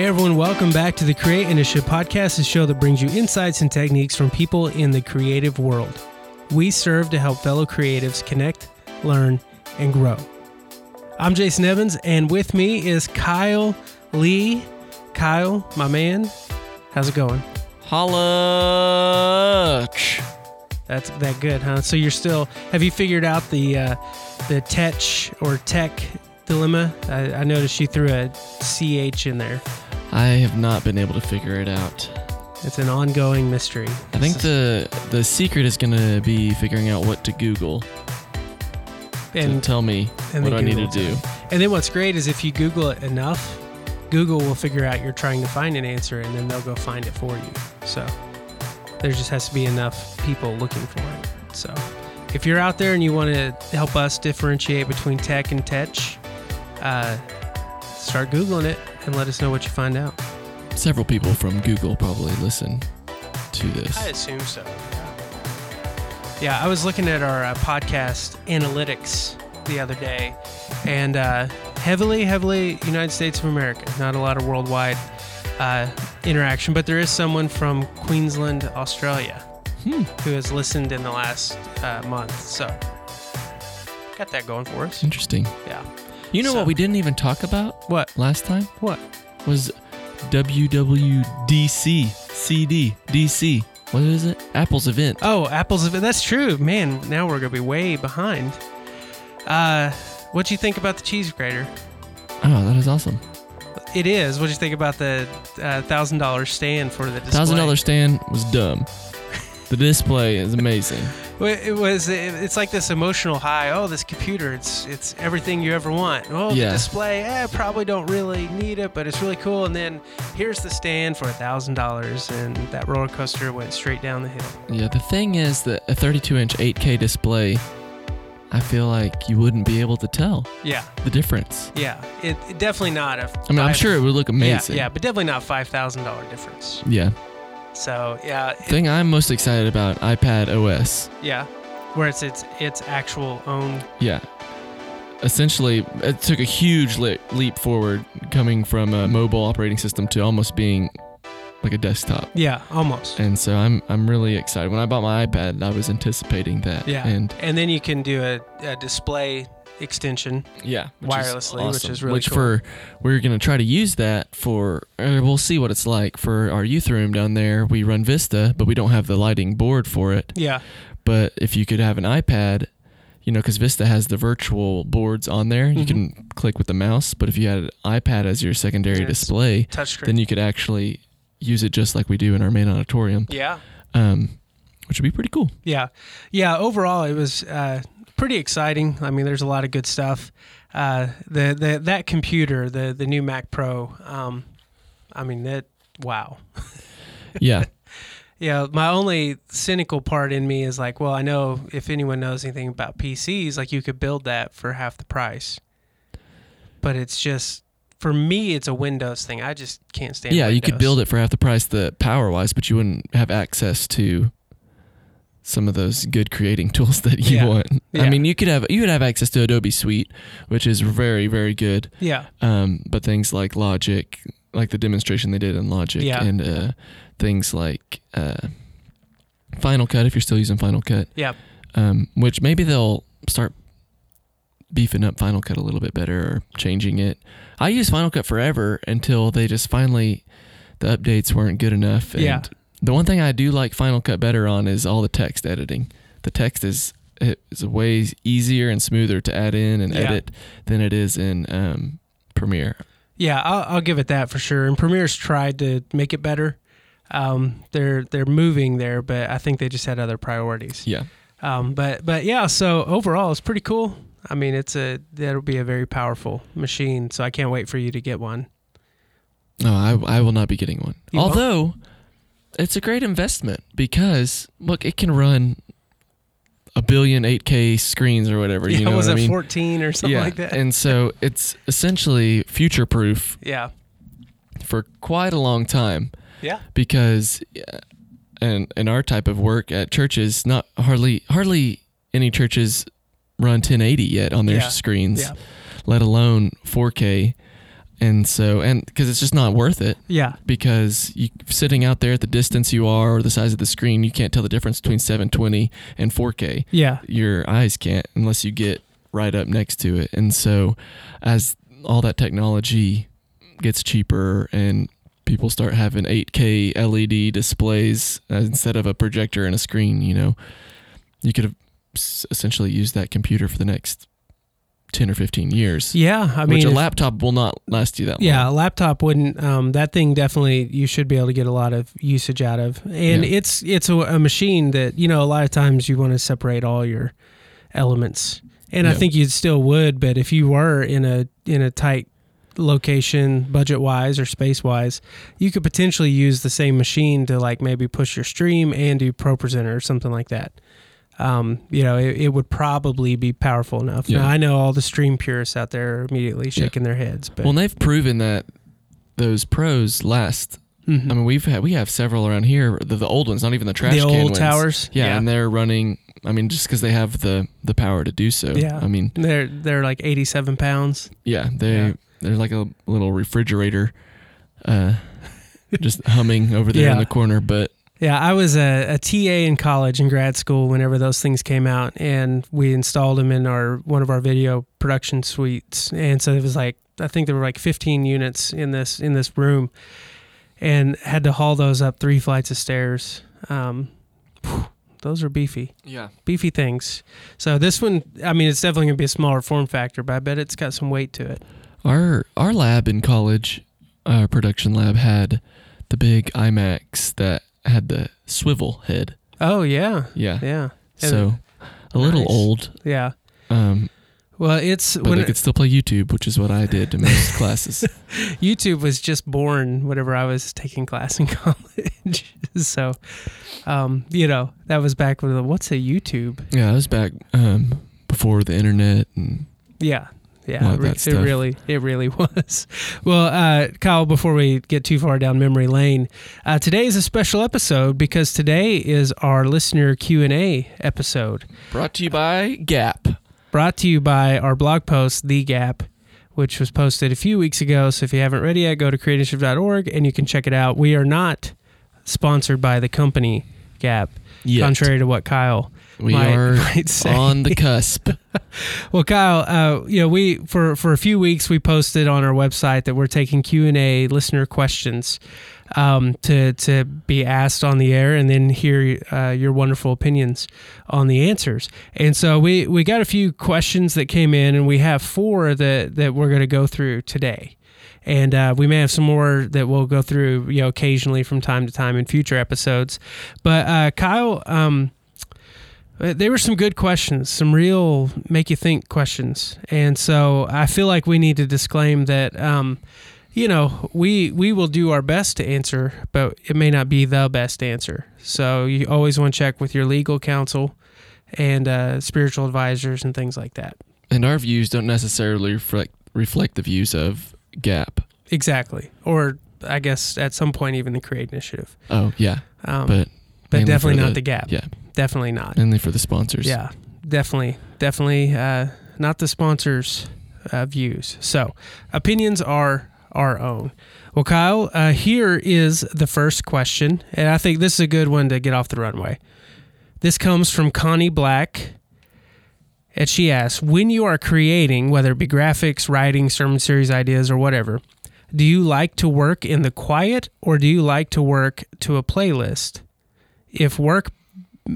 Hey everyone, welcome back to the Create Initiative podcast, a show that brings you insights and techniques from people in the creative world. We serve to help fellow creatives connect, learn, and grow. I'm Jason Evans, and with me is Kyle Lee. Kyle, my man, how's it going? Holla! That's that good, huh? So you're still have you figured out the uh, the tech or tech dilemma? I, I noticed you threw a ch in there. I have not been able to figure it out. It's an ongoing mystery. I think the the secret is gonna be figuring out what to Google and to tell me and what I need to do. And then what's great is if you Google it enough, Google will figure out you're trying to find an answer and then they'll go find it for you. So there just has to be enough people looking for it. So if you're out there and you want to help us differentiate between tech and tech, uh, start Googling it and let us know what you find out. Several people from Google probably listen to this. I assume so. Yeah, I was looking at our uh, podcast analytics the other day, and uh, heavily, heavily United States of America. Not a lot of worldwide uh, interaction, but there is someone from Queensland, Australia, Hmm. who has listened in the last uh, month. So, got that going for us. Interesting. Yeah. You know So- what we didn't even talk about What? last time What? was WWDC CD DC. What is it? Apple's event. Oh, Apple's event. That's true. Man, now we're gonna be way behind. Uh, what you think about the cheese grater? Oh, that is awesome. It is. What do you think about the uh, thousand dollar stand for the display? Thousand dollar stand was dumb. The display is amazing. Well, It was. It's like this emotional high. Oh, this computer. It's it's everything you ever want. Oh, Yeah. the display. Eh, probably don't really need it, but it's really cool. And then here's the stand for a thousand dollars, and that roller coaster went straight down the hill. Yeah, the thing is that a 32 inch 8K display, I feel like you wouldn't be able to tell Yeah, the difference. yeah. It, it definitely not a. I mean, I'm sure it would look amazing. Yeah, yeah, but definitely not five thousand dollar difference. Yeah. So yeah, it- thing I'm most excited about iPad OS. yeah, where it's its its actual own. Yeah. Essentially, it took a huge le- leap forward coming from a mobile operating system to almost being like a desktop. Yeah, almost. And so I'm I'm really excited. When I bought my iPad, I was anticipating that. Yeah, And and then you can do a, a display extension. yeah, which Wirelessly, which awesome. is really which cool. for we're gonna try to use that for. Uh, we'll see what it's like for our youth room down there. We run Vista, but we don't have the lighting board for it. Yeah, But if you could have an iPad, you know, because Vista has the virtual boards on there, you Mhm. can click with the mouse. But if you had an iPad as your secondary Yeah, display, touchscreen. then you could actually use it just like we do in our main auditorium, yeah, um, which would be pretty cool. yeah, yeah. Overall, it was uh, pretty exciting. I mean, there's a lot of good stuff. Uh, the the that computer, the the new Mac Pro. Um, I mean, that wow. Yeah. Yeah, my only cynical part in me is like, well, I know if anyone knows anything about PCs, like you could build that for half the price. But it's just for me, it's a Windows thing. I just can't stand. yeah, you could build it for half the price, the power wise, but you wouldn't have access to some of those good creating tools that you Yeah. want. Yeah. I mean, you could have you would have access to Adobe Suite, which is very very good. Yeah, Um, but things like Logic, like the demonstration they did in Logic, Yeah. and uh, things like uh, Final Cut, if you're still using Final Cut, yeah, um, which maybe they'll start beefing up Final Cut a little bit better or changing it. I used Final Cut forever until they just finally the updates weren't good enough. And Yeah. The one thing I do like Final Cut better on is all the text editing. The text is is way easier and smoother to add in and Yeah. edit than it is in um, Premiere. yeah. I'll, I'll give it that for sure. And Premiere's tried to make it better. Um, they're they're moving there, but I think they just had other priorities. Yeah. Um, but but yeah, so overall, it's pretty cool. I mean, it's a that'll be a very powerful machine. So I can't wait for you to get one. No, I, I will not be getting one. You won't? It's a great investment because look, it can run a billion 8K screens or whatever. Yeah, you know was what I it mean? 14 or something yeah, like that? and so it's essentially future proof yeah. for quite a long time Yeah. because, uh, and in our type of work at churches, not hardly hardly any churches run 1080 yet on their Yeah. screens, Yeah. let alone 4K. And so and because it's just not worth it Yeah. because you sitting out there at the distance you are or the size of the screen you can't tell the difference between 720 and 4k Yeah. your eyes can't unless you get right up next to it and so as all that technology gets cheaper and people start having 8k led displays uh, instead of a projector and a screen you know you could have essentially used that computer for the next 10 or 15 years Yeah. I which mean, a if- laptop will not last you that long Yeah, a laptop wouldn't. Um, that thing definitely you should be able to get a lot of usage out of, and Yeah. it's it's a, a machine that you know a lot of times you want to separate all your elements, and I think you still would. But if you were in a in a tight location, budget wise or space wise, you could potentially use the same machine to like maybe push your stream and do ProPresenter or something like that. Um, you know, it, it would probably be powerful enough. Yeah. Now I know all the stream purists out there are immediately shaking their heads, but well they've proven that those pros last Mhm. I mean, we've had we have several around here. The, the old ones, not even the trash the can old ones. towers. Yeah, and they're running. I mean, just because they have the the power to do so. Yeah. I mean, they're they're like eighty seven pounds. yeah, they Yeah. they're like a little refrigerator, uh, just humming over there in the corner. But Yeah, I was a, a TA in college and grad school whenever those things came out, and we installed them in our one of our video production suites. And so it was like I think there were like fifteen units in this in this room, and had to haul those up three flights of stairs. Um, phew, those are beefy, yeah, beefy things. So this one, I mean, it's definitely gonna be a smaller form factor, but I bet it's got some weight to it. our our lab in college, our production lab had the big iMacs that had the swivel head. Oh yeah, Yeah, yeah, so a little Nice. old. yeah. Um, Well, it's but when they could still play YouTube, which is what I did to most classes. YouTube was just born whenever I was taking class in college. so, um, you know, that was back with the, what's a YouTube? Yeah, I was back um, before the internet and Yeah. Yeah, it, re- it really, it really was. Well, uh, Kyle, before we get too far down memory lane, uh, today is a special episode because today is our listener Q and A episode. brought to you by Gap. brought to you by our blog post, The Gap, which was posted a few weeks ago. So if you haven't read it yet, go to creatinitiative.org and you can check it out. We are not sponsored by the company Gap, Yet. contrary to what Kyle we might, are might on the cusp. Well, Kyle, uh, you know, we for for a few weeks we posted on our website that we're taking Q and A listener questions um, to to be asked on the air and then hear uh, your wonderful opinions on the answers. And so we we got a few questions that came in, and we have four that that we're going to go through today. And uh, we may have some more that we'll go through, you know, occasionally from time to time in future episodes. But uh, Kyle, um, uh, they were some good questions, some real make you think questions, and so I feel like we need to disclaim that, um, you know, we we will do our best to answer, but it may not be the best answer. So you always want to check with your legal counsel and uh, spiritual advisors and things like that. and our views don't necessarily reflect reflect the views of Gap. Exactly, or I guess at some point even the Create Initiative, Oh yeah, um, but but definitely not the Gap. Yeah, Definitely not. mainly for the sponsors. Yeah, definitely, definitely uh, not the sponsors' uh, views. So opinions are our own. Well, Kyle, uh, here is the first question, and I think this is a good one to get off the runway. This comes from Connie Black. And she asks, when you are creating, whether it be graphics, writing, sermon series ideas, or whatever, do you like to work in the quiet or do you like to work to a playlist? If work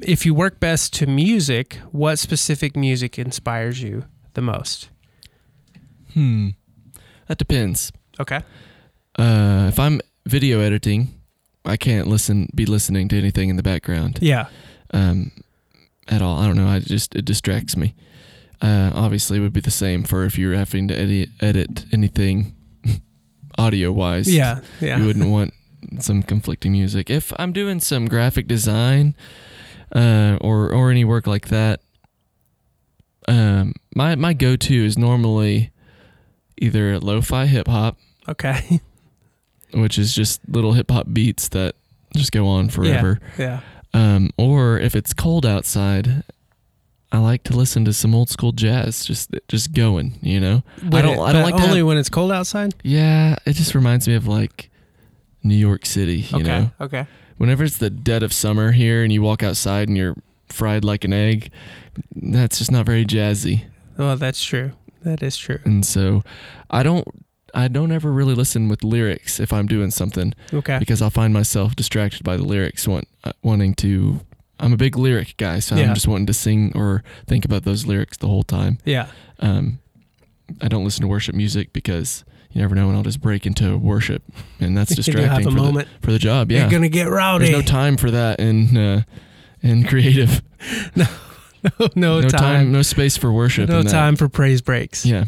if you work best to music, what specific music inspires you the most? Hmm. That depends. Okay. Uh, if I'm video editing, I can't listen be listening to anything in the background. Yeah. Um, at all. I don't know. I just it distracts me. Uh, obviously, it would be the same for if you're having to edit edit anything audio wise. Yeah. Yeah. you wouldn't want some conflicting music. If I'm doing some graphic design, uh, or or any work like that, um, my my go to is normally either lo-fi hip hop, Okay. which is just little hip hop beats that just go on forever. Yeah. Um, or if it's cold outside, I like to listen to some old school jazz, just just going. You know, When I don't. it- I don't like only have- when it's cold outside. Yeah, it just reminds me of like New York City. You okay. know, Okay. Whenever it's the dead of summer here and you walk outside and you're fried like an egg, that's just not very jazzy. Well, that's true. That is true. And so, I don't. I don't ever really listen with lyrics if I'm doing something Okay. because I'll find myself distracted by the lyrics, want, uh, wanting to. I'm a big lyric guy, so Yeah. I'm just wanting to sing or think about those lyrics the whole time. Yeah. Um, I don't listen to worship music because you never know when I'll just break into worship, and that's distracting for the, for the job. Yeah, You're gonna get rowdy. there's no time for that in uh, in creative. no, no time. time. no space for worship. No time for praise breaks. Yeah,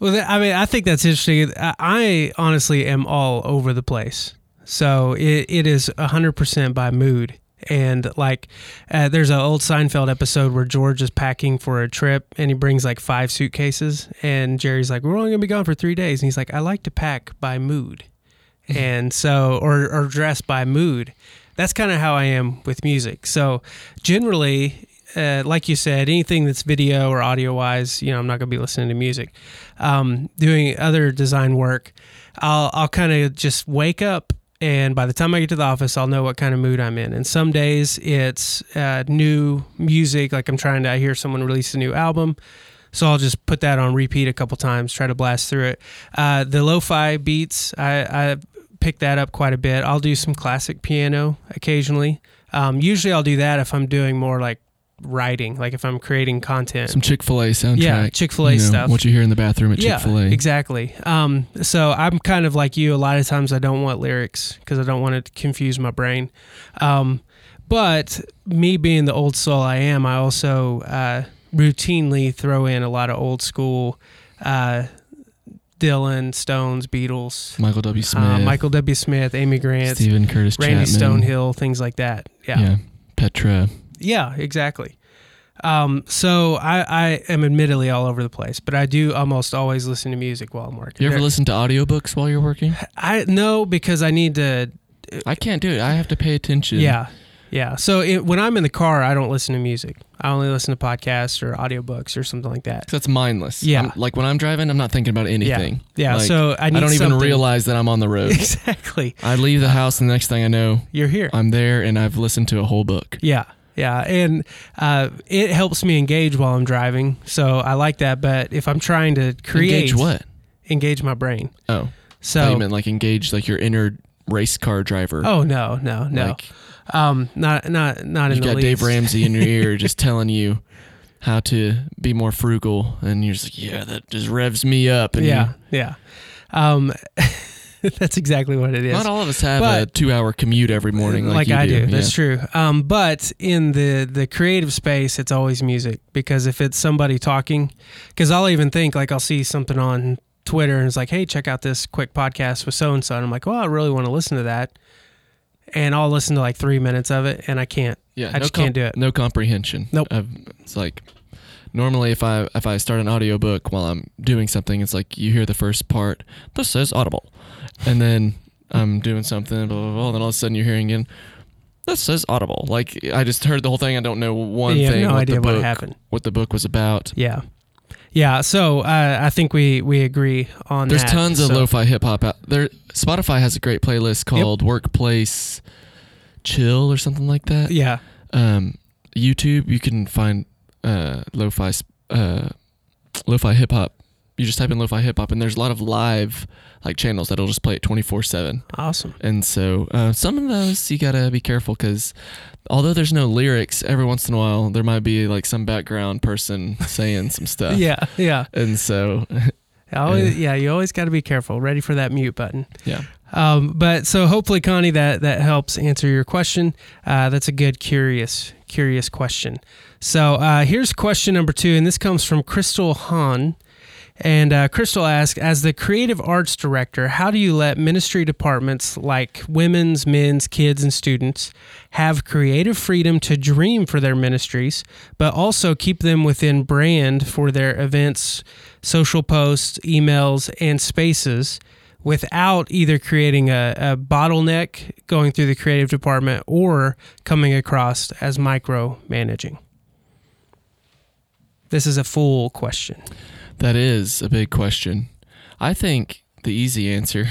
Well, I mean, I think that's interesting. I, I honestly am all over the place. So it, it is 100% by mood. And like, uh, there's an old Seinfeld episode where George is packing for a trip and he brings like five suitcases. And Jerry's like, We're only going to be gone for three days. And he's like, I like to pack by mood. and so, or, or dress by mood. That's kind of how I am with music. So generally, uh, like you said, anything that's video or audio wise, you know, I'm not going to be listening to music. Um, doing other design work, I'll I'll kind of just wake up, and by the time I get to the office, I'll know what kind of mood I'm in. And some days it's uh, new music, like I'm trying to I hear someone release a new album. So I'll just put that on repeat a couple times, try to blast through it. Uh, the lo-fi beats, I, I pick that up quite a bit. I'll do some classic piano occasionally. Um, usually I'll do that if I'm doing more like writing, like if I'm creating content. some Chick Fil A soundtrack. Yeah, Chick-fil-A you know, stuff. What you hear in the bathroom at Chick Fil A. Yeah, exactly. Um, so I'm kind of like you. A lot of times I don't want lyrics because I don't want to confuse my brain. Um, but me being the old soul I am, I also uh, routinely throw in a lot of old school uh, Dylan, Stones, Beatles, Michael W. Smith, uh, Michael W. Smith, Amy Grant, Steven Curtis Randy Chapman, Stonehill, things like that. Yeah. yeah, Petra. Yeah, exactly. Um, so I, I am admittedly all over the place, but I do almost always listen to music while I'm working. You ever There- listen to audiobooks while you're working? I no because I need to. I can't do it. I have to pay attention. Yeah, yeah. So it, when I'm in the car, I don't listen to music. I only listen to podcasts or audiobooks or something like that. 'Cause that's mindless. Yeah. I'm- like when I'm driving, I'm not thinking about anything. Yeah. Like, so I I, need don't even something- realize that I'm on the road. exactly. I leave the house, and the next thing I know, You're here. I'm there, and I've listened to a whole book. Yeah. Yeah, and uh, it helps me engage while I'm driving, so I like that. But if I'm trying to create, Engage what? Engage my brain. Oh, So, so you meant like engage like your inner race car driver. oh no, no, no, Like um, not not not in you the got least. Dave Ramsey in your ear just telling you how to be more frugal, and you're just like, yeah, that just revs me up. And Yeah, yeah. Um, that's exactly what it is. not all of us have a two-hour commute every morning like, you I do. do. That's true. Um, but in the the creative space, it's always music because if it's somebody talking, because I'll even think like I'll see something on Twitter and it's like, hey, check out this quick podcast with so and so, and I'm like, well, I really want to listen to that, and I'll listen to like three minutes of it, and I can't. Yeah, I no just can't do it. No comprehension. Nope. Of, it's like normally if I if I start an audiobook while I'm doing something, it's like you hear the first part. This says audible, and then I'm doing something. Blah blah blah. Then all of a sudden you're hearing again. That says audible. Like I just heard the whole thing. I don't know one you have thing. no what idea the what book, happened. What the book was about. Yeah, yeah. So uh, I think we we agree on that. There's that. tons of So- lo-fi hip hop out there. Spotify has a great playlist called Workplace Chill or something like that. Yeah, um, YouTube, you can find uh, lo-fi, uh, lo-fi hip hop. You just type in lo-fi hip hop, and there's a lot of live like channels that'll just play it 24 seven. awesome. And so uh, some of those you gotta be careful because although there's no lyrics, every once in a while there might be like some background person saying some stuff. Yeah, yeah. And so Always, yeah, you always got to be careful. Ready for that mute button. yeah, Um, but so hopefully, Connie, that that helps answer your question. Uh, that's a good, curious, curious question. So uh, here's question number two, and this comes from Crystal Hahn. And uh, Crystal asks, as the creative arts director, how do you let ministry departments like women's, men's, kids, and students have creative freedom to dream for their ministries, but also keep them within brand for their events, social posts, emails, and spaces? without either creating a, a bottleneck going through the creative department or coming across as micromanaging. This is a full question. That is a big question. I think the easy answer,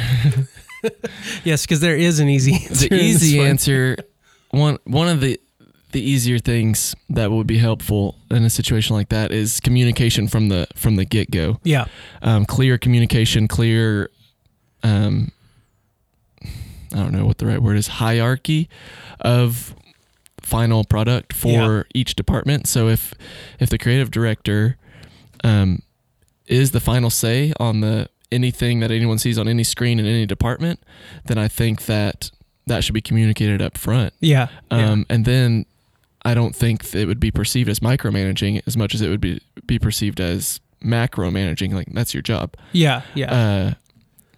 Yes, because there is an easy answer. the easy one. answer, one one of the the easier things that would be helpful in a situation like that is communication from the from the get go. Yeah. Um, clear communication, clear. Um, I don't know what the right word is. Hierarchy of final product for Yeah. each department. So if if the creative director um, is the final say on the anything that anyone sees on any screen in any department, then I think that that should be communicated up front. Yeah. yeah. Um, and then I don't think it would be perceived as micromanaging as much as it would be be perceived as macro managing. Like that's your job. yeah. Yeah. Uh,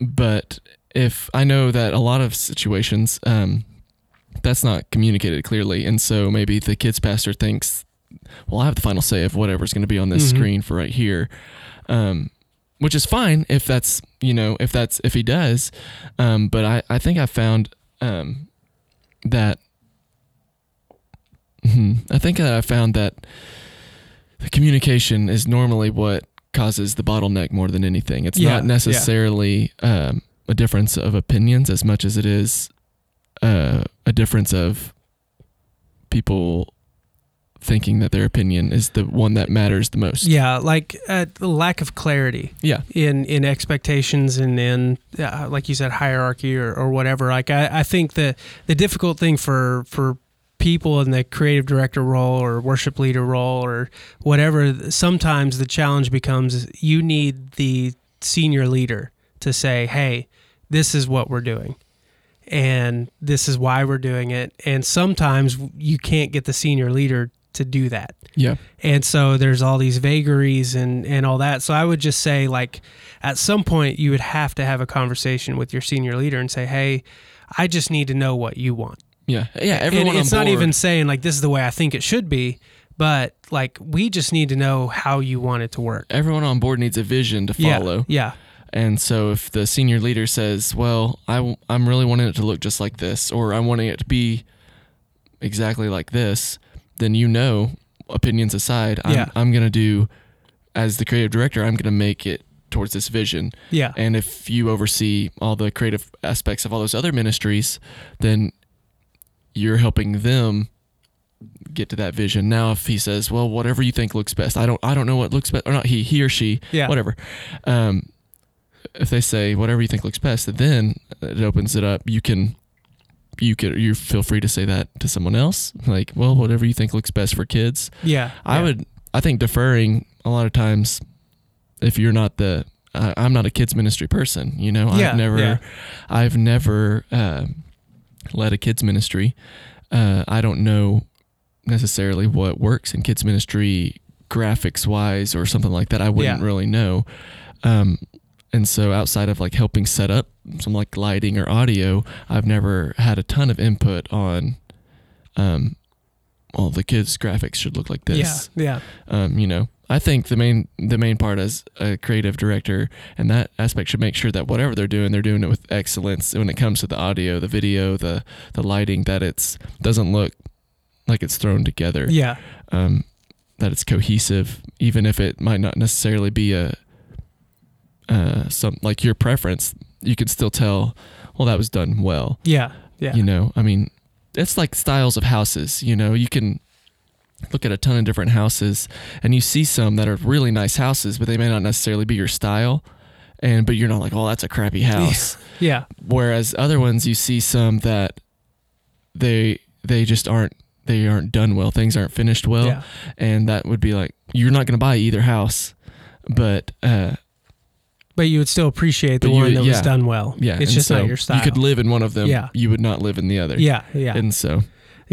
but if I know that a lot of situations, um, that's not communicated clearly, and so maybe the kids pastor thinks, well, I have the final say of whatever's going to be on this Mhm. screen for right here, um, which is fine if that's you know if that's if he does, um, but I I think I found um, that. Mhm. I think that I found that the communication is normally what causes the bottleneck more than anything. It's Yeah, not yeah. necessarily um, a difference of opinions as much as it is uh, a difference of people thinking that their opinion is the one that matters the most. yeah. Like uh, the lack of clarity Yeah. in in expectations and in uh, like you said hierarchy or, or whatever. Like I, I think the the difficult thing for for people in the creative director role or worship leader role or whatever sometimes the challenge becomes you need the senior leader to say hey this is what we're doing and this is why we're doing it and sometimes you can't get the senior leader to do that Yeah. and so there's all these vagaries and and all that so i would just say like at some point you would have to have a conversation with your senior leader and say hey i just need to know what you want Yeah. Yeah. Everyone and it's not even saying like this is the way i think it should be but like we just need to know how you want it to work everyone on board needs a vision to follow. yeah yeah And so if the senior leader says, "Well, I am really wanting it to look just like this or I'm wanting it to be exactly like this," then you know, opinions aside, I'm, Yeah. I'm going to do as the creative director, I'm going to make it towards this vision. yeah And if you oversee all the creative aspects of all those other ministries, then you're helping them get to that vision. Now, if he says, "Well, whatever you think looks best," I don't, I don't know what looks best, or not he, he or she, Yeah. whatever. Um, if they say whatever you think looks best, then it opens it up. You can, you could, you feel free to say that to someone else. Like, well, whatever you think looks best for kids. yeah I yeah. would. I think deferring a lot of times, if you're not the, I I'm not a kids ministry person. You know, Yeah, I've never, yeah. I've never um led a kids ministry. Uh, I don't know necessarily what works in kids ministry graphics wise or something like that. I wouldn't Yeah. really know. Um, and so outside of like helping set up some like lighting or audio, I've never had a ton of input on, um, well, the kids' graphics should look like this. Yeah yeah. Um, you know i think the main the main part as a creative director and that aspect should make sure that whatever they're doing they're doing it with excellence when it comes to the audio the video the the lighting that it's doesn't look like it's thrown together. Yeah. Um, that it's cohesive even if it might not necessarily be a uh, some like your preference you can still tell well that was done well. Yeah yeah. You know i mean it's like styles of houses you know you can look at a ton of different houses and you see some that are really nice houses but they may not necessarily be your style and but you're not like oh that's a crappy house. Yeah. Whereas other ones you see some that they they just aren't they aren't done well things aren't finished well yeah. and that would be like you're not going to buy either house but uh but you would still appreciate the But one would- that was done well yeah it's and just so not your style you could live in one of them Yeah. you would not live in the other yeah yeah and so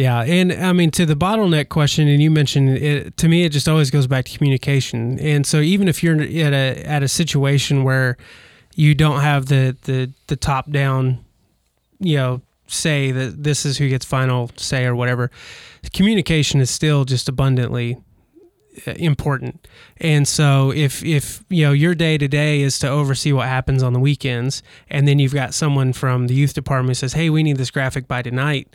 Yeah, and I mean to the bottleneck question, and you mentioned it. To me, it just always goes back to communication. And so even if you're at a at a situation where you don't have the the the top down, you know, say that this is who gets final say or whatever, communication is still just abundantly Uh, important. And so if if you know your day to day is to oversee what happens on the weekends and then you've got someone from the youth department who says, "Hey, we need this graphic by tonight."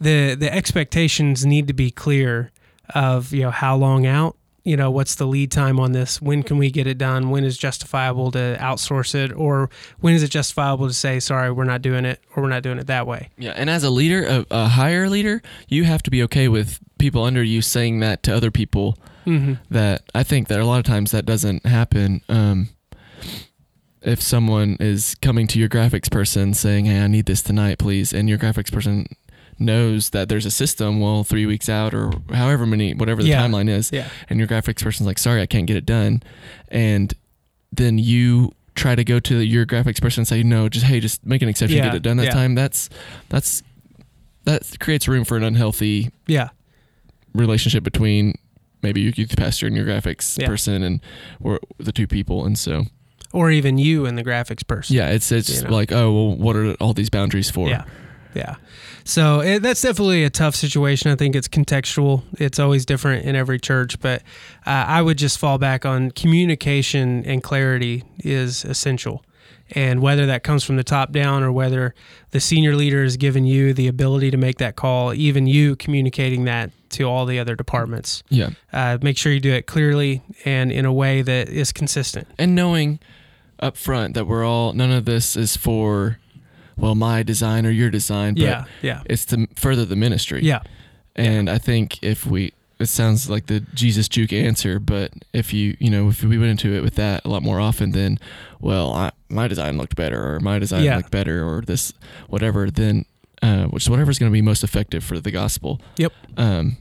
The the expectations need to be clear of, you know, how long out you know, what's the lead time on this? When can we get it done? When is justifiable to outsource it, or when is it justifiable to say, sorry, we're not doing it, or we're not doing it that way? Yeah, and as a leader, a, a higher leader, you have to be okay with people under you saying that to other people. Mm-hmm. That I think that a lot of times that doesn't happen. Um, if someone is coming to your graphics person saying, "Hey, I need this tonight, please," and your graphics person knows that there's a system, well, three weeks out or however many, whatever the Yeah. timeline is, Yeah. and your graphics person's like, "Sorry, I can't get it done," and then you try to go to your graphics person and say, "No, just hey, just make an exception, Yeah, get it done that time." That's that's that creates room for an unhealthy Yeah. Relationship between maybe your youth pastor and your graphics Yeah. person and or the two people and so Or even you and the graphics person. yeah it's it's You know. like oh well what are all these boundaries for Yeah. Yeah. So it, that's definitely a tough situation. I think it's contextual. It's always different in every church, but uh, I would just fall back on communication and clarity is essential. And whether that comes from the top down or whether the senior leader has given you the ability to make that call, even you communicating that to all the other departments, yeah uh, make sure you do it clearly and in a way that is consistent. and knowing up front that we're all none of this is for well my design or your design but Yeah. Yeah. it's to further the ministry Yeah. and i think if we it sounds like the jesus juke answer but if you you know if we went into it with that a lot more often then well I, my design looked better or my design Yeah. looked better or this whatever then uh, which is whatever's going to be most effective for the gospel Yep. um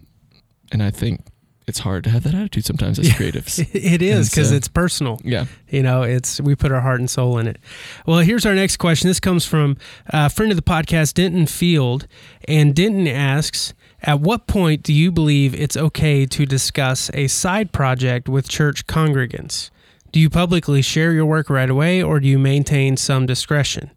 and i think it's hard to have that attitude sometimes as Yeah. creatives It is because so- it's personal. yeah You know, it's we put our heart and soul in it. Well, here's our next question. This comes from a friend of the podcast, Denton Field, and Denton asks, "At what point do you believe it's okay to discuss a side project with church congregants? Do you publicly share your work right away, or do you maintain some discretion?"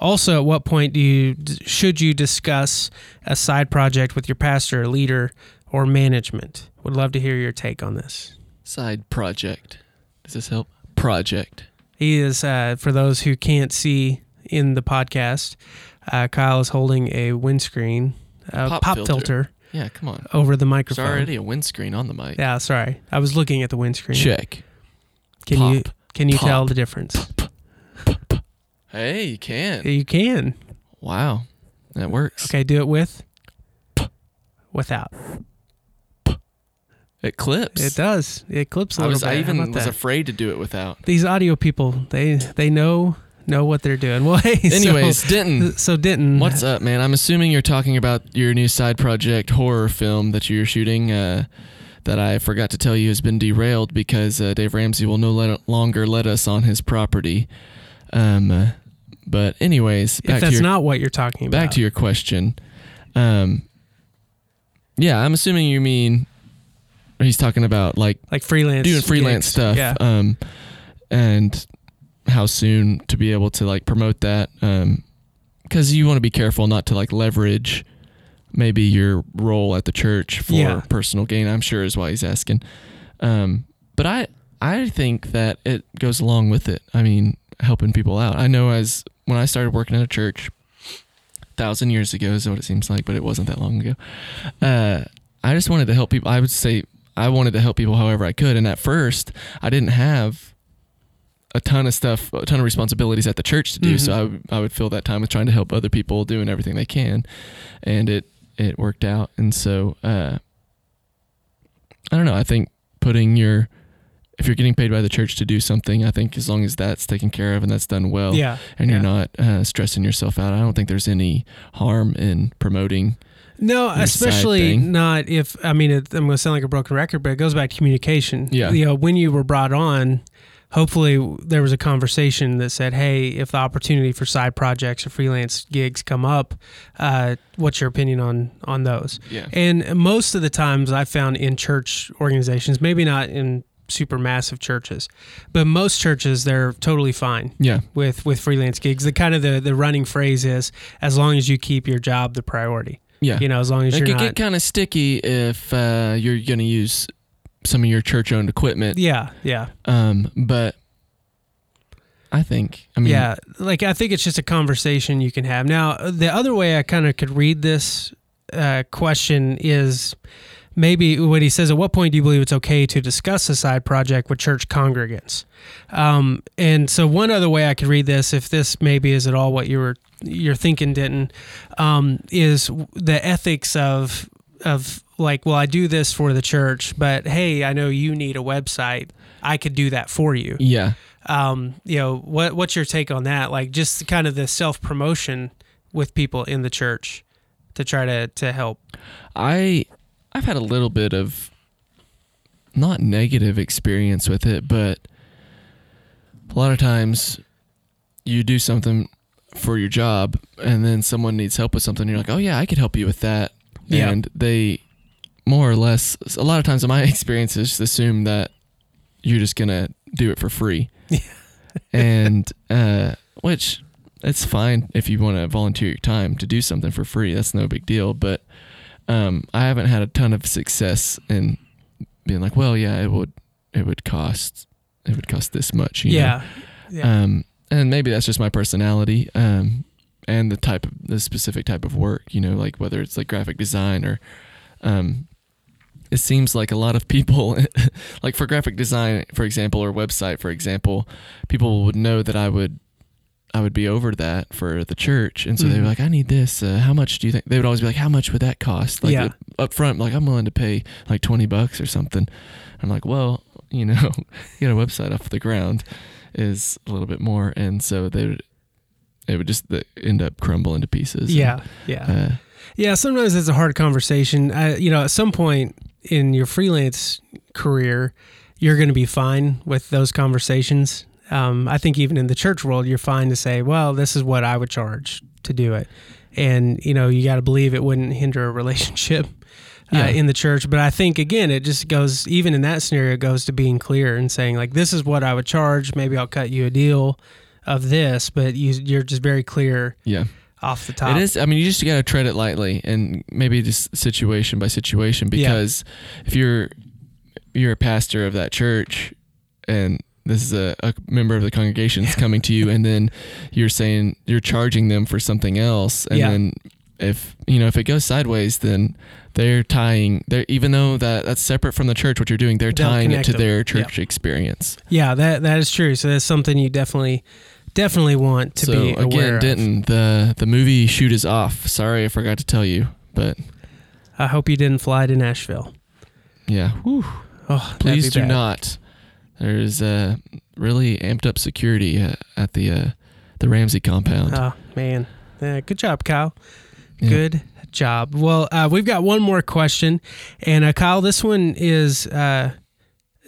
Also, at what point do you should you discuss a side project with your pastor, leader, or management? Would love to hear your take on this. side project does this help project He is, uh, for those who can't see in the podcast, uh, Kyle is holding a windscreen, uh, Pop pop, filter. filter. yeah come on over the microphone. there's already a windscreen on the mic Yeah, sorry. I was looking at the windscreen. check Can Pop. you can you Pop. tell the difference? hey you can You can. wow that works Okay, do it with without. it clips It does. It clips a I little was bit. I even was that? afraid to do it without. These audio people, they they know know what they're doing. Well, hey, so- Anyways, Denton, so, Denton, what's up, man? I'm assuming you're talking about your new side project horror film that you're shooting. Uh, that I forgot to tell you has been derailed because uh, Dave Ramsey will no let, longer let us on his property. Um, uh, but anyways, if that's your not what you're talking about, back to your question. Um, yeah, I'm assuming you mean he's talking about like like freelance doing freelance gigs. stuff Yeah. um and how soon to be able to like promote that um because you want to be careful not to like leverage maybe your role at the church for Yeah. personal gain i'm sure is why he's asking um but i i think that it goes along with it i mean helping people out i know as when i started working at a church a thousand years ago is what it seems like but it wasn't that long ago uh i just wanted to help people i would say I wanted to help people however I could. And at first, I didn't have a ton of stuff, a ton of responsibilities at the church to do. Mhm. So I, would- I would fill that time with trying to help other people, doing everything they can, and it it worked out. And so uh, I don't know. I think putting your if you're getting paid by the church to do something, I think as long as that's taken care of and that's done well, yeah, and yeah. you're not uh, stressing yourself out, I don't think there's any harm in promoting. No, especially not if I mean it, I'm going to sound like a broken record, but it goes back to communication. Yeah. you know, when you were brought on, hopefully there was a conversation that said, "Hey, if the opportunity for side projects or freelance gigs come up, uh, what's your opinion on on those?" Yeah. And most of the times I found in church organizations, maybe not in super massive churches, but most churches they're totally fine Yeah. with with freelance gigs. The kind of the the running phrase is as long as you keep your job the priority. Yeah. You know, as long as It you're could not get kind of sticky if uh, you're going to use some of your church-owned equipment. Yeah, yeah. Um, but I think, I mean, yeah, like I think it's just a conversation you can have. Now, the other way I kind of could read this uh, question is maybe what he says, at what point do you believe it's okay to discuss a side project with church congregants? Um, and so one other way I could read this, if this maybe is at all what you were you're thinking, Denton, um, is the ethics of of like, well, I do this for the church, but hey, I know you need a website. I could do that for you. Yeah. Um, you know, what what's your take on that? Like just kind of the self promotion with people in the church to try to to help. I I've had a little bit of not negative experience with it, but a lot of times you do something for your job and then someone needs help with something you're like, "Oh yeah, I could help you with that." Yeah. And they more or less a lot of times in my experiences just assume that you're just going to do it for free. and uh which it's fine if you want to volunteer your time to do something for free. That's no big deal, but um, I haven't had a ton of success in being like, well, yeah, it would it would cost it would cost this much. You yeah. Know? Yeah. Um, and maybe that's just my personality. Um, and the type of the specific type of work, you know, like whether it's like graphic design or, um, it seems like a lot of people, like for graphic design, for example, or website, for example, people would know that I would I would be over that for the church, and so they Mhm. were like, "I need this. Uh, how much do you think?" They would always be like, "How much would that cost?" Like Yeah. up front, like I'm willing to pay like twenty bucks or something. I'm like, well, you know, get a website off the ground is a little bit more, and so they would it would just end up crumbling to pieces. and, yeah. Yeah. uh, Yeah, sometimes it's a hard conversation. I, you know, at some point in your freelance career, you're going to be fine with those conversations. Um, I think even in the church world, you're fine to say, "Well, this is what I would charge to do it," and you know, you got to believe it wouldn't hinder a relationship uh, Yeah. in the church. But I think again, it just goes even in that scenario, it goes to being clear and saying like, "This is what I would charge. Maybe I'll cut you a deal of this," but you, you're just very clear yeah. Off the top. It is. I mean, you just got to tread it lightly, and maybe just situation by situation. Yeah. Because if you're you're a pastor of that church, and this is a, a member of the congregation that's coming to you, and then you're saying you're charging them for something else, and Yeah. then if you know if it goes sideways, then they're tying. They're even though that that's separate from the church, what you're doing, they're They'll tying it to them. their Yeah. church experience. Yeah, that that is true. So that's something you definitely definitely want to so be aware again, of. Denton, the the movie shoot is off. Sorry, I forgot to tell you, but I hope you didn't fly to Nashville. yeah. Whew. Oh, Please do bad. not. There's uh, really amped up security uh, at the uh, the Ramsey compound. Oh man, yeah, good job, Kyle. Yeah. Good job. Well, uh, we've got one more question, and uh, Kyle, this one is uh,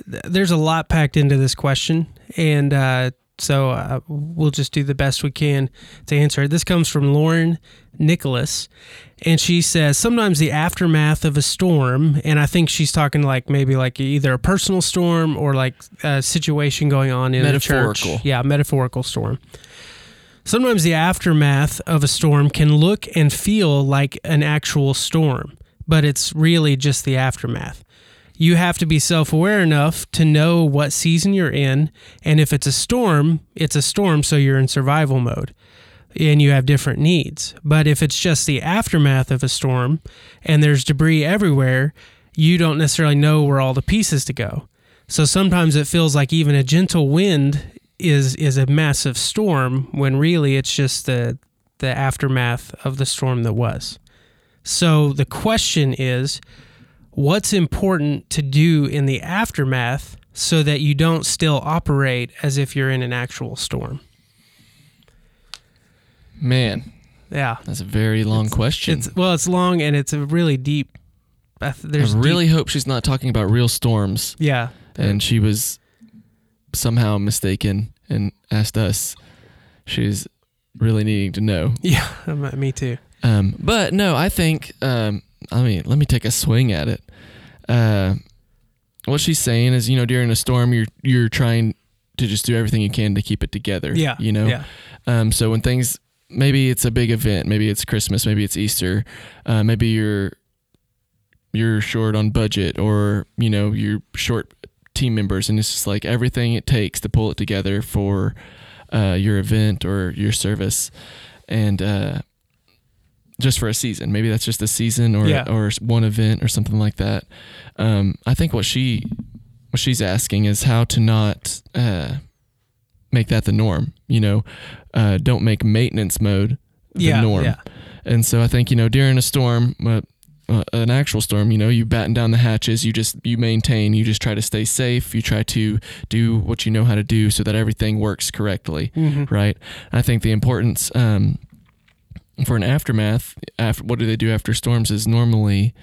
th- there's a lot packed into this question, and uh, so uh, we'll just do the best we can to answer it. This comes from Lauren Nicholas, and she says sometimes the aftermath of a storm, and I think she's talking like maybe like either a personal storm or like a situation going on in a church. Metaphorical. Yeah, metaphorical storm. Sometimes the aftermath of a storm can look and feel like an actual storm, but it's really just the aftermath. You have to be self aware enough to know what season you're in, and if it's a storm, it's a storm, so you're in survival mode and you have different needs. But if it's just the aftermath of a storm and there's debris everywhere, you don't necessarily know where all the pieces to go. So sometimes it feels like even a gentle wind is is a massive storm when really it's just the the aftermath of the storm that was. So the question is what's important to do in the aftermath so that you don't still operate as if you're in an actual storm? Man, Yeah. that's a very long question. It's well, it's long and it's a really deep. I th- I really deep- hope she's not talking about real storms, yeah, and she was somehow mistaken and asked us. She's really needing to know. yeah, me too. Um, but no, I think um, I mean let me take a swing at it. Uh, what she's saying is, you know, during a storm, you're you're trying to just do everything you can to keep it together. Yeah, you know. yeah, Um, so when things, maybe it's a big event, maybe it's Christmas, maybe it's Easter, uh, maybe you're you're short on budget, or you know you're short team members, and it's just like everything it takes to pull it together for uh, your event or your service, and uh, just for a season. Maybe that's just a season or Yeah. or one event or something like that. Um, I think what she what she's asking is how to not uh, make that the norm. You know, uh, don't make maintenance mode the yeah, norm. yeah, And so I think you know during a storm, uh, uh, an actual storm, you know, you batten down the hatches. You just you maintain. You just try to stay safe. You try to do what you know how to do so that everything works correctly Mhm. right? I think the importance um, for an aftermath, after what do they do after storms? Is normally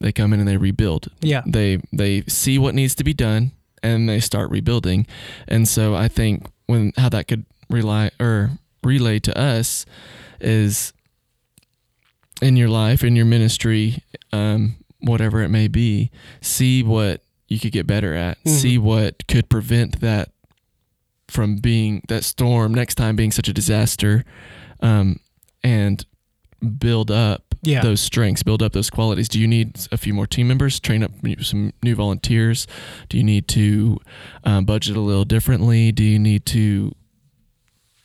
they come in and they rebuild. yeah, They they see what needs to be done and they start rebuilding. And so I think when how that could rely or relay to us is in your life, in your ministry, um, whatever it may be, see what you could get better at. Mhm. See what could prevent that from being that storm next time being such a disaster, um, and build up yeah. those strengths, build up those qualities. Do you need a few more team members, train up some new volunteers? Do you need to um, budget a little differently? Do you need to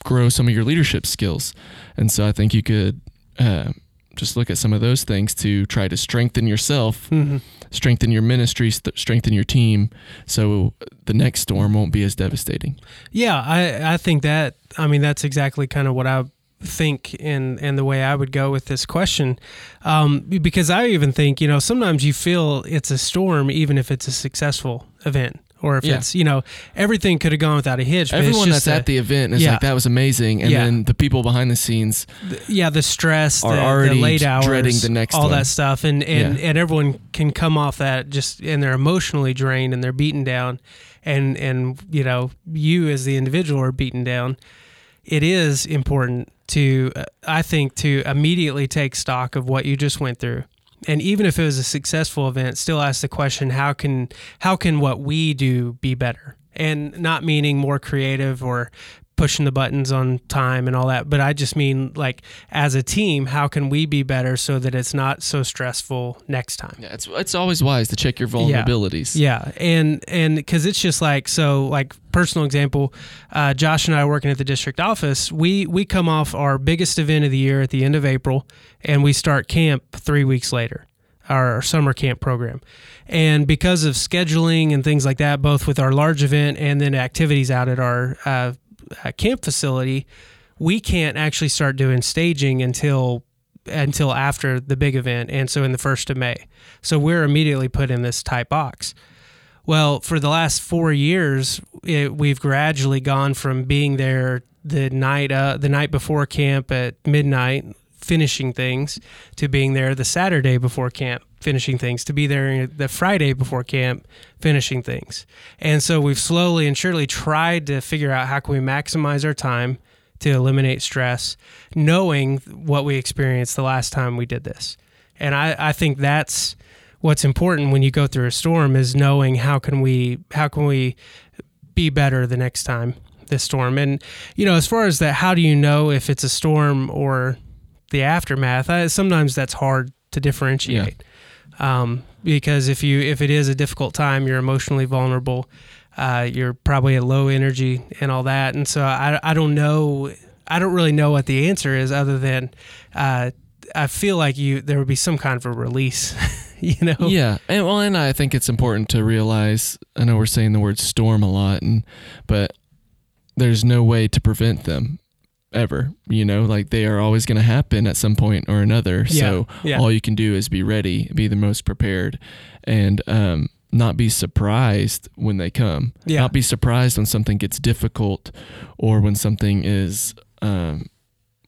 grow some of your leadership skills? And so I think you could uh, just look at some of those things to try to strengthen yourself, Mhm. strengthen your ministry, st- strengthen your team, so the next storm won't be as devastating. Yeah, I I think that I mean that's exactly kind of what I think and and the way I would go with this question, um, because I even think you know sometimes you feel it's a storm even if it's a successful event or if Yeah. it's you know everything could have gone without a hitch. but it's Everyone just that's a- at the event is yeah. like that was amazing, and Yeah. then the people behind the scenes yeah the stress Are the, already the late hours dreading the next all one. that stuff and and, and everyone can come off that just and they're emotionally drained and they're beaten down and and you know you as the individual are beaten down it is important to i think to immediately take stock of what you just went through. And even if it was a successful event still ask the question how can how can what we do be better? And not meaning more creative or pushing the buttons on time and all that but i just mean like as a team how can we be better so that it's not so stressful next time Yeah, it's it's always wise to check your vulnerabilities. yeah, and and because it's just like so, like personal example, uh, Josh and I working at the district office. We we come off our biggest event of the year at the end of April, and we start camp three weeks later, our, our summer camp program, and because of scheduling and things like that, both with our large event and then activities out at our uh, uh, camp facility, we can't actually start doing staging until until after the big event and so in the first of May. So we're immediately put in this tight box. Well, for the last four years, it, we've gradually gone from being there the night uh, the night before camp at midnight, finishing things, to being there the Saturday before camp, finishing things, to be there the Friday before camp, finishing things. And so we've slowly and surely tried to figure out how can we maximize our time to eliminate stress, knowing what we experienced the last time we did this. And I, I think that's what's important when you go through a storm is knowing how can we how can we be better the next time this storm. And you know, as far as that, how do you know if it's a storm or the aftermath? I, sometimes that's hard to differentiate. Um, because if you if it is a difficult time, you're emotionally vulnerable. Uh, you're probably at low energy and all that. And so I, I don't know. I don't really know what the answer is other than uh, I feel like you there would be some kind of a release, you know? Yeah, and well, and I think it's important to realize. I know we're saying the word storm a lot, and but there's no way to prevent them ever. You know, like they are always going to happen at some point or another. So yeah. all you can do is be ready, be the most prepared, and um, not be surprised when they come. Yeah. Not be surprised when something gets difficult, or when something is. Um,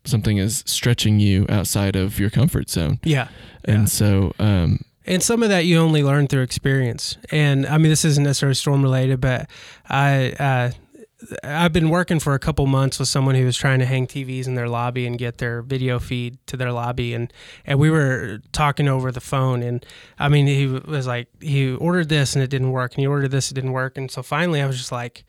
something is stretching you outside of your comfort zone Yeah. and Yeah. so um, And some of that you only learn through experience. And I mean, this isn't necessarily storm related, but I, uh, I've been working for a couple months with someone who was trying to hang TVs in their lobby and get their video feed to their lobby, and and we were talking over the phone, and I mean he was like he ordered this and it didn't work, and he ordered this it didn't work, and so finally I was just like,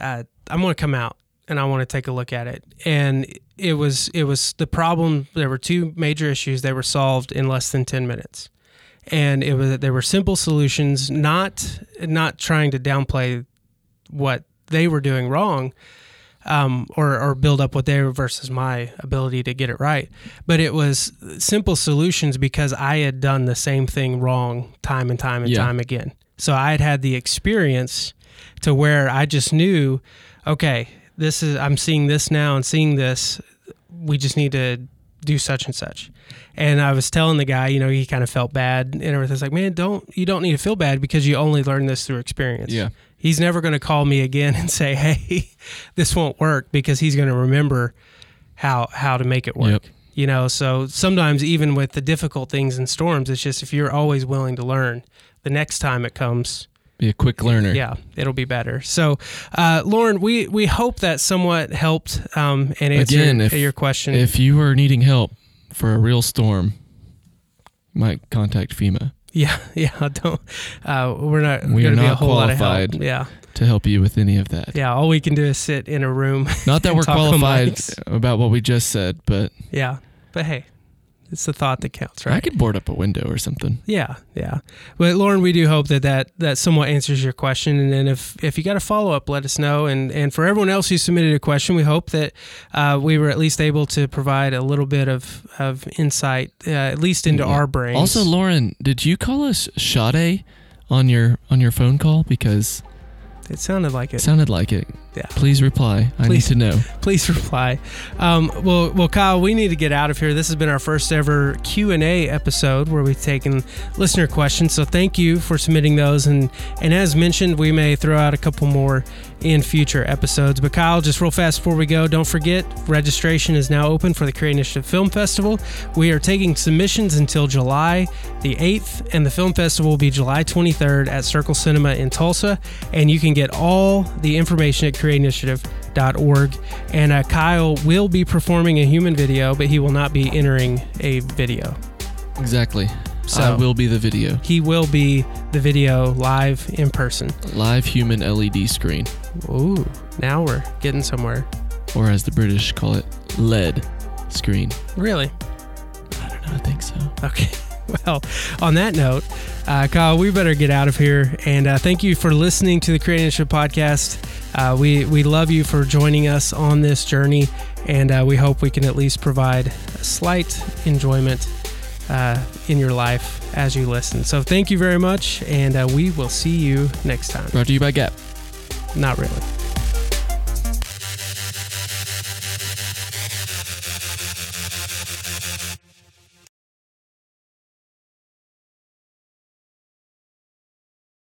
uh, I'm gonna come out and I want to take a look at it, and it was it was the problem. There were two major issues. They were solved in less than ten minutes and it was there were simple solutions not not trying to downplay what they were doing wrong um, or or build up what they were versus my ability to get it right. But it was simple solutions because I had done the same thing wrong time and time and Yeah. time again. So I had had the experience to where I just knew, okay, this is I'm seeing this now and seeing this. We just need to do such and such. And I was telling the guy, you know, he kind of felt bad and everything's like, man, don't you don't need to feel bad because you only learn this through experience. Yeah. He's never going to call me again and say, "Hey, this won't work," because he's going to remember how how to make it work. Yep. You know, so sometimes even with the difficult things and storms, it's just if you're always willing to learn, the next time it comes, Be a quick learner. yeah, it'll be better. So, uh, Lauren, we we hope that somewhat helped um, and answered Again, if- your question. If you are needing help for a real storm, you might contact FEMA yeah, yeah, don't. Uh, we're not. We are gonna be a not whole lot of qualified. help. Yeah, to help you with any of that. yeah. All we can do is sit in a room. Not that we're qualified about what we just said, but yeah, but hey, it's the thought that counts, right? I could board up a window or something. Yeah, yeah. But Lauren, we do hope that that, that somewhat answers your question. And then if, if you got a follow up, let us know. And and for everyone else who submitted a question, we hope that uh, we were at least able to provide a little bit of, of insight, uh, at least into Yeah. our brains. Also, Lauren, did you call us Sade on your on your phone call? Because it sounded like it it. sounded like it. Yeah. Please reply. I need Please. to know. Please reply. Um, well, well, Kyle, we need to get out of here. This has been our first ever Q and A episode where we've taken listener questions. So thank you for submitting those. And and as mentioned, we may throw out a couple more in future episodes. But Kyle, just real fast before we go, don't forget registration is now open for the Create Initiative Film Festival. We are taking submissions until July the 8th, and the film festival will be July 23rd at Circle Cinema in Tulsa. And you can get all the information at createinitiative.org. And uh, Kyle will be performing a human video, but he will not be entering a video. Exactly. So- I will be the video. He will be the video live in person. Live human LED screen, Ooh, now we're getting somewhere. or as the British call it, LED screen. Really? I don't know. I think so. Okay. Well, on that note, uh, Kyle, we better get out of here. And uh, thank you for listening to the Create Initiative podcast. Uh, we we love you for joining us on this journey, and uh, we hope we can at least provide a slight enjoyment uh, in your life as you listen. So thank you very much, and uh, we will see you next time. Brought to you by Gap. Not really.